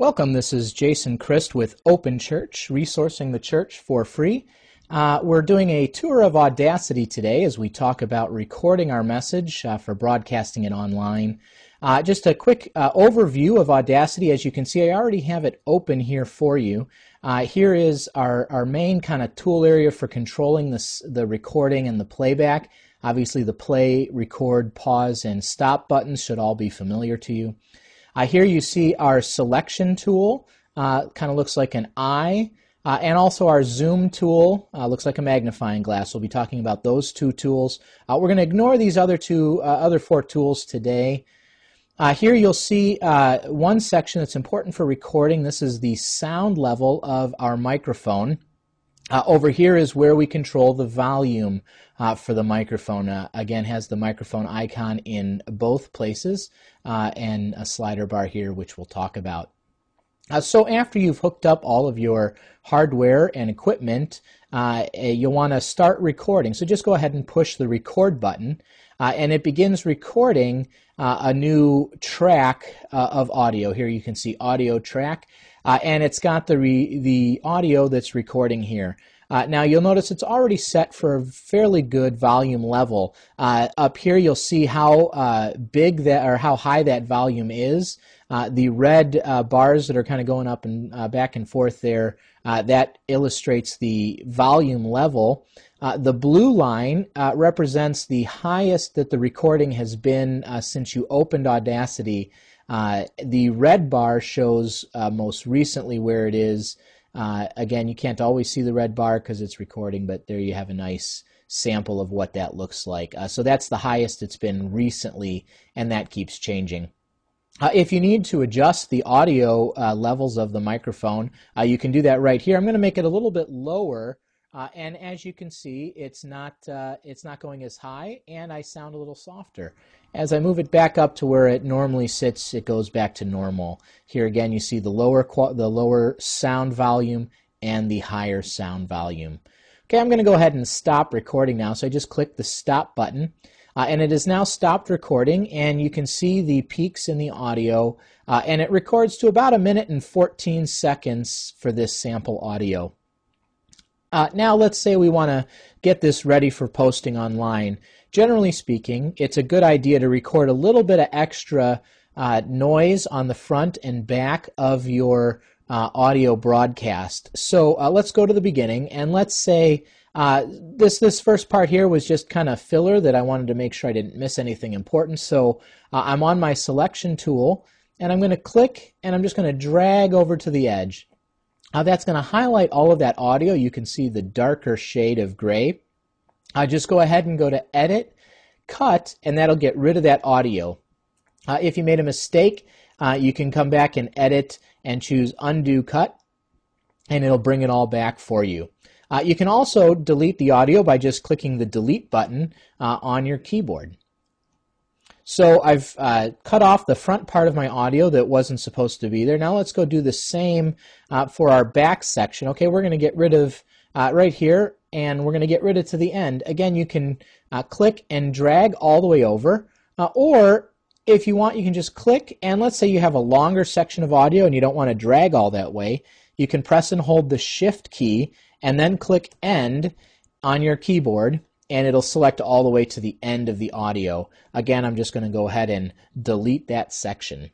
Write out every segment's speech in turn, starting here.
Welcome. This is Jason Christ with Open Church, resourcing the church for free. Uh, we're doing a tour of Audacity today as we talk about recording our message uh, for broadcasting it online. Uh, just a quick uh, overview of Audacity. As you can see, I already have it open here for you. Uh, here is our, our main kind of tool area for controlling this, the recording and the playback. Obviously, the play, record, pause, and stop buttons should all be familiar to you. Uh, here you see our selection tool, uh, kind of looks like an eye, uh, and also our zoom tool uh, looks like a magnifying glass. We'll be talking about those two tools. Uh, we're going to ignore these other two, uh, other four tools today. here you'll see one section that's important for recording. This is the sound level of our microphone. Uh, over here is where we control the volume uh, for the microphone. Uh, again, has the microphone icon in both places uh, and a slider bar here, which we'll talk about. Uh, so after you've hooked up all of your hardware and equipment, uh, eh, you'll want to start recording. So just go ahead and push the record button, Uh, and it begins recording uh, a new track uh, of audio. Here you can see audio track. Uh, and it's got the, re- the audio that's recording here. Uh, now you'll notice it's already set for a fairly good volume level. Uh, up here you'll see how uh, big that or how high that volume is. Uh, the red uh, bars that are kind of going up and uh, back and forth there, that illustrates the volume level. the blue line represents the highest that the recording has been since you opened Audacity the red bar shows most recently where it is. Uh, again, you can't always see the red bar because it's recording, but there you have a nice sample of what that looks like. Uh, so that's the highest it's been recently, and that keeps changing. Uh, if you need to adjust the audio uh, levels of the microphone, you can do that right here. I'm going to make it a little bit lower uh, and as you can see, it's not uh, it's not going as high, and I sound a little softer. As I move it back up to where it normally sits, it goes back to normal. Here again, you see the lower the lower sound volume and the higher sound volume. Okay, I'm going to go ahead and stop recording now. So I just click the stop button, uh, and it has now stopped recording. And you can see the peaks in the audio, uh, and it records to about a minute and 14 seconds for this sample audio. Uh, now, let's say we want to get this ready for posting online. Generally speaking, it's a good idea to record a little bit of extra uh, noise on the front and back of your uh, audio broadcast. So uh, let's go to the beginning and let's say uh, this this first part here was just kind of filler that I wanted to make sure I didn't miss anything important. So uh, I'm on my selection tool and I'm going to click and I'm just going to drag over to the edge. Uh, that's going to highlight all of that audio. You can see the darker shade of gray. Uh, just go ahead and go to Edit, Cut, and that'll get rid of that audio. Uh, if you made a mistake, uh, you can come back and edit and choose Undo Cut, and it'll bring it all back for you. Uh, you can also delete the audio by just clicking the Delete button uh, on your keyboard. So I've uh, cut off the front part of my audio that wasn't supposed to be there. Now let's go do the same uh, for our back section. Okay, we're going to get rid of right here and we're going to get rid of to the end. Again, you can uh, click and drag all the way over uh, or if you want, you can just click and let's say you have a longer section of audio and you don't want to drag all that way. You can press and hold the shift key and then click end on your keyboard and it'll select all the way to the end of the audio. Again, I'm just going to go ahead and delete that section.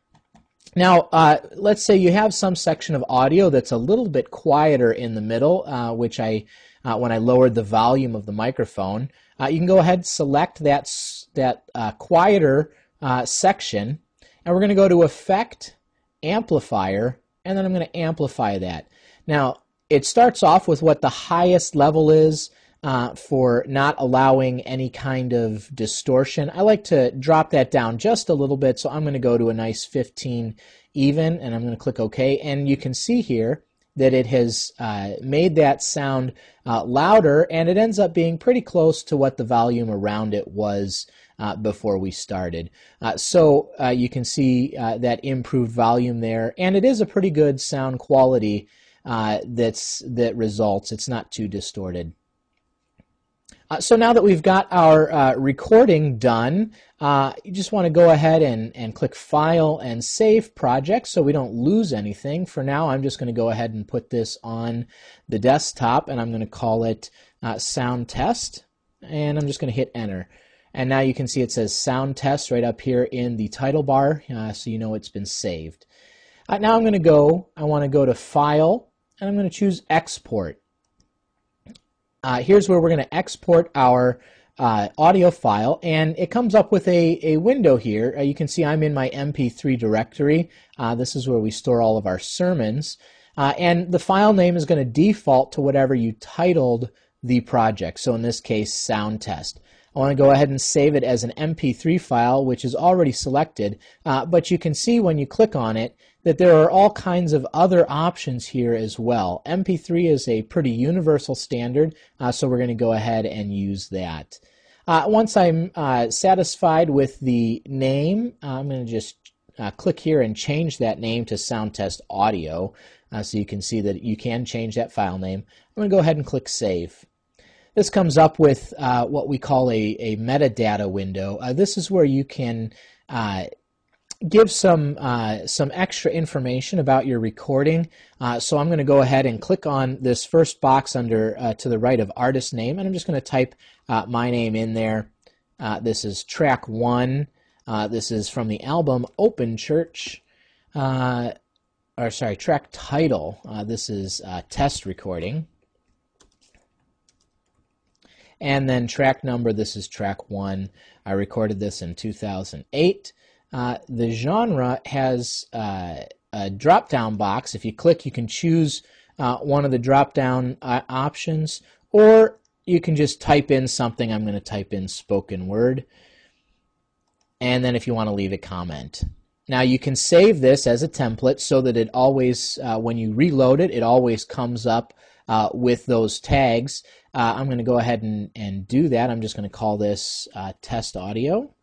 Now, uh, let's say you have some section of audio that's a little bit quieter in the middle, uh, which I, uh, when I lowered the volume of the microphone, uh, you can go ahead and select that, that uh, quieter uh, section, and we're going to go to Effect, Amplifier, and then I'm going to amplify that. Now, it starts off with what the highest level is uh, for not allowing any kind of distortion. I like to drop that down just a little bit, so I'm going to go to a nice 15 even, and I'm going to click OK. And you can see here that it has uh, made that sound uh, louder, and it ends up being pretty close to what the volume around it was uh, before we started. Uh, so uh, you can see uh, that improved volume there, and it is a pretty good sound quality that's that results. It's not too distorted. Uh, so now that we've got our uh, recording done, uh, you just want to go ahead and, and click File and Save Project so we don't lose anything. For now, I'm just going to go ahead and put this on the desktop and I'm going to call it uh, Sound Test. And I'm just going to hit Enter. And now you can see it says Sound Test right up here in the title bar, uh, so you know it's been saved. Uh, now I'm going to go, I want to go to File, and I'm going to choose Export. Uh, here's where we're going to export our uh, audio file, and it comes up with a, a window here. Uh, you can see I'm in my MP3 directory. Uh, this is where we store all of our sermons. Uh, and the file name is going to default to whatever you titled the project. So in this case, sound test. I want to go ahead and save it as an MP3 file, which is already selected, uh, but you can see when you click on it that there are all kinds of other options here as well. MP3 is a pretty universal standard, uh, so we're going to go ahead and use that. Uh, once I'm uh, satisfied with the name, I'm going to just uh, click here and change that name to Soundtest Audio, uh, so you can see that you can change that file name. I'm going to go ahead and click Save. This comes up with uh, what we call a, a metadata window. Uh, this is where you can uh, give some uh, some extra information about your recording. Uh, so I'm going to go ahead and click on this first box under uh, to the right of artist name, and I'm just going to type my name in there. this is track one. this is from the album Open Church or sorry, track title. Uh, this is uh, test recording. And then track number, this is track one. I recorded this in 2008. Uh, the genre has uh, a drop down box. If you click, you can choose uh, one of the drop down uh, options, or you can just type in something. I'm going to type in spoken word. And then if you want to leave a comment. Now you can save this as a template so that it always, uh, when you reload it, it always comes up uh, with those tags. Uh, I'm going to go ahead and, and do that. I'm just going to call this uh, test audio.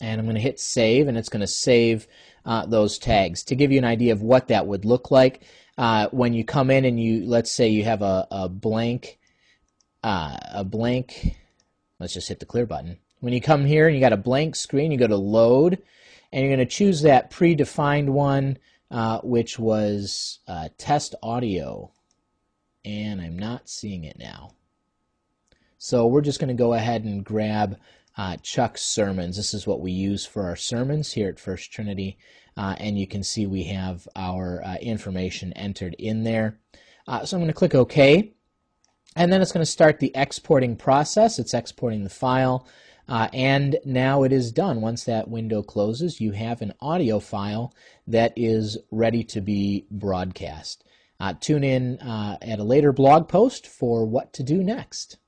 And I'm going to hit save, and it's going to save uh, those tags. To give you an idea of what that would look like, uh, when you come in and you, let's say you have a, a blank, uh, a blank, let's just hit the clear button. When you come here and you got a blank screen, you go to load, and you're going to choose that predefined one, uh, which was uh, test audio and I'm not seeing it now. So we're just going to go ahead and grab uh, Chuck's sermons. This is what we use for our sermons here at First Trinity. Uh, and you can see we have our uh, information entered in there. So I'm going to click OK. And then it's going to start the exporting process. It's exporting the file. Uh, and now it is done. Once that window closes, you have an audio file that is ready to be broadcast. Uh, tune in uh, at a later blog post for what to do next.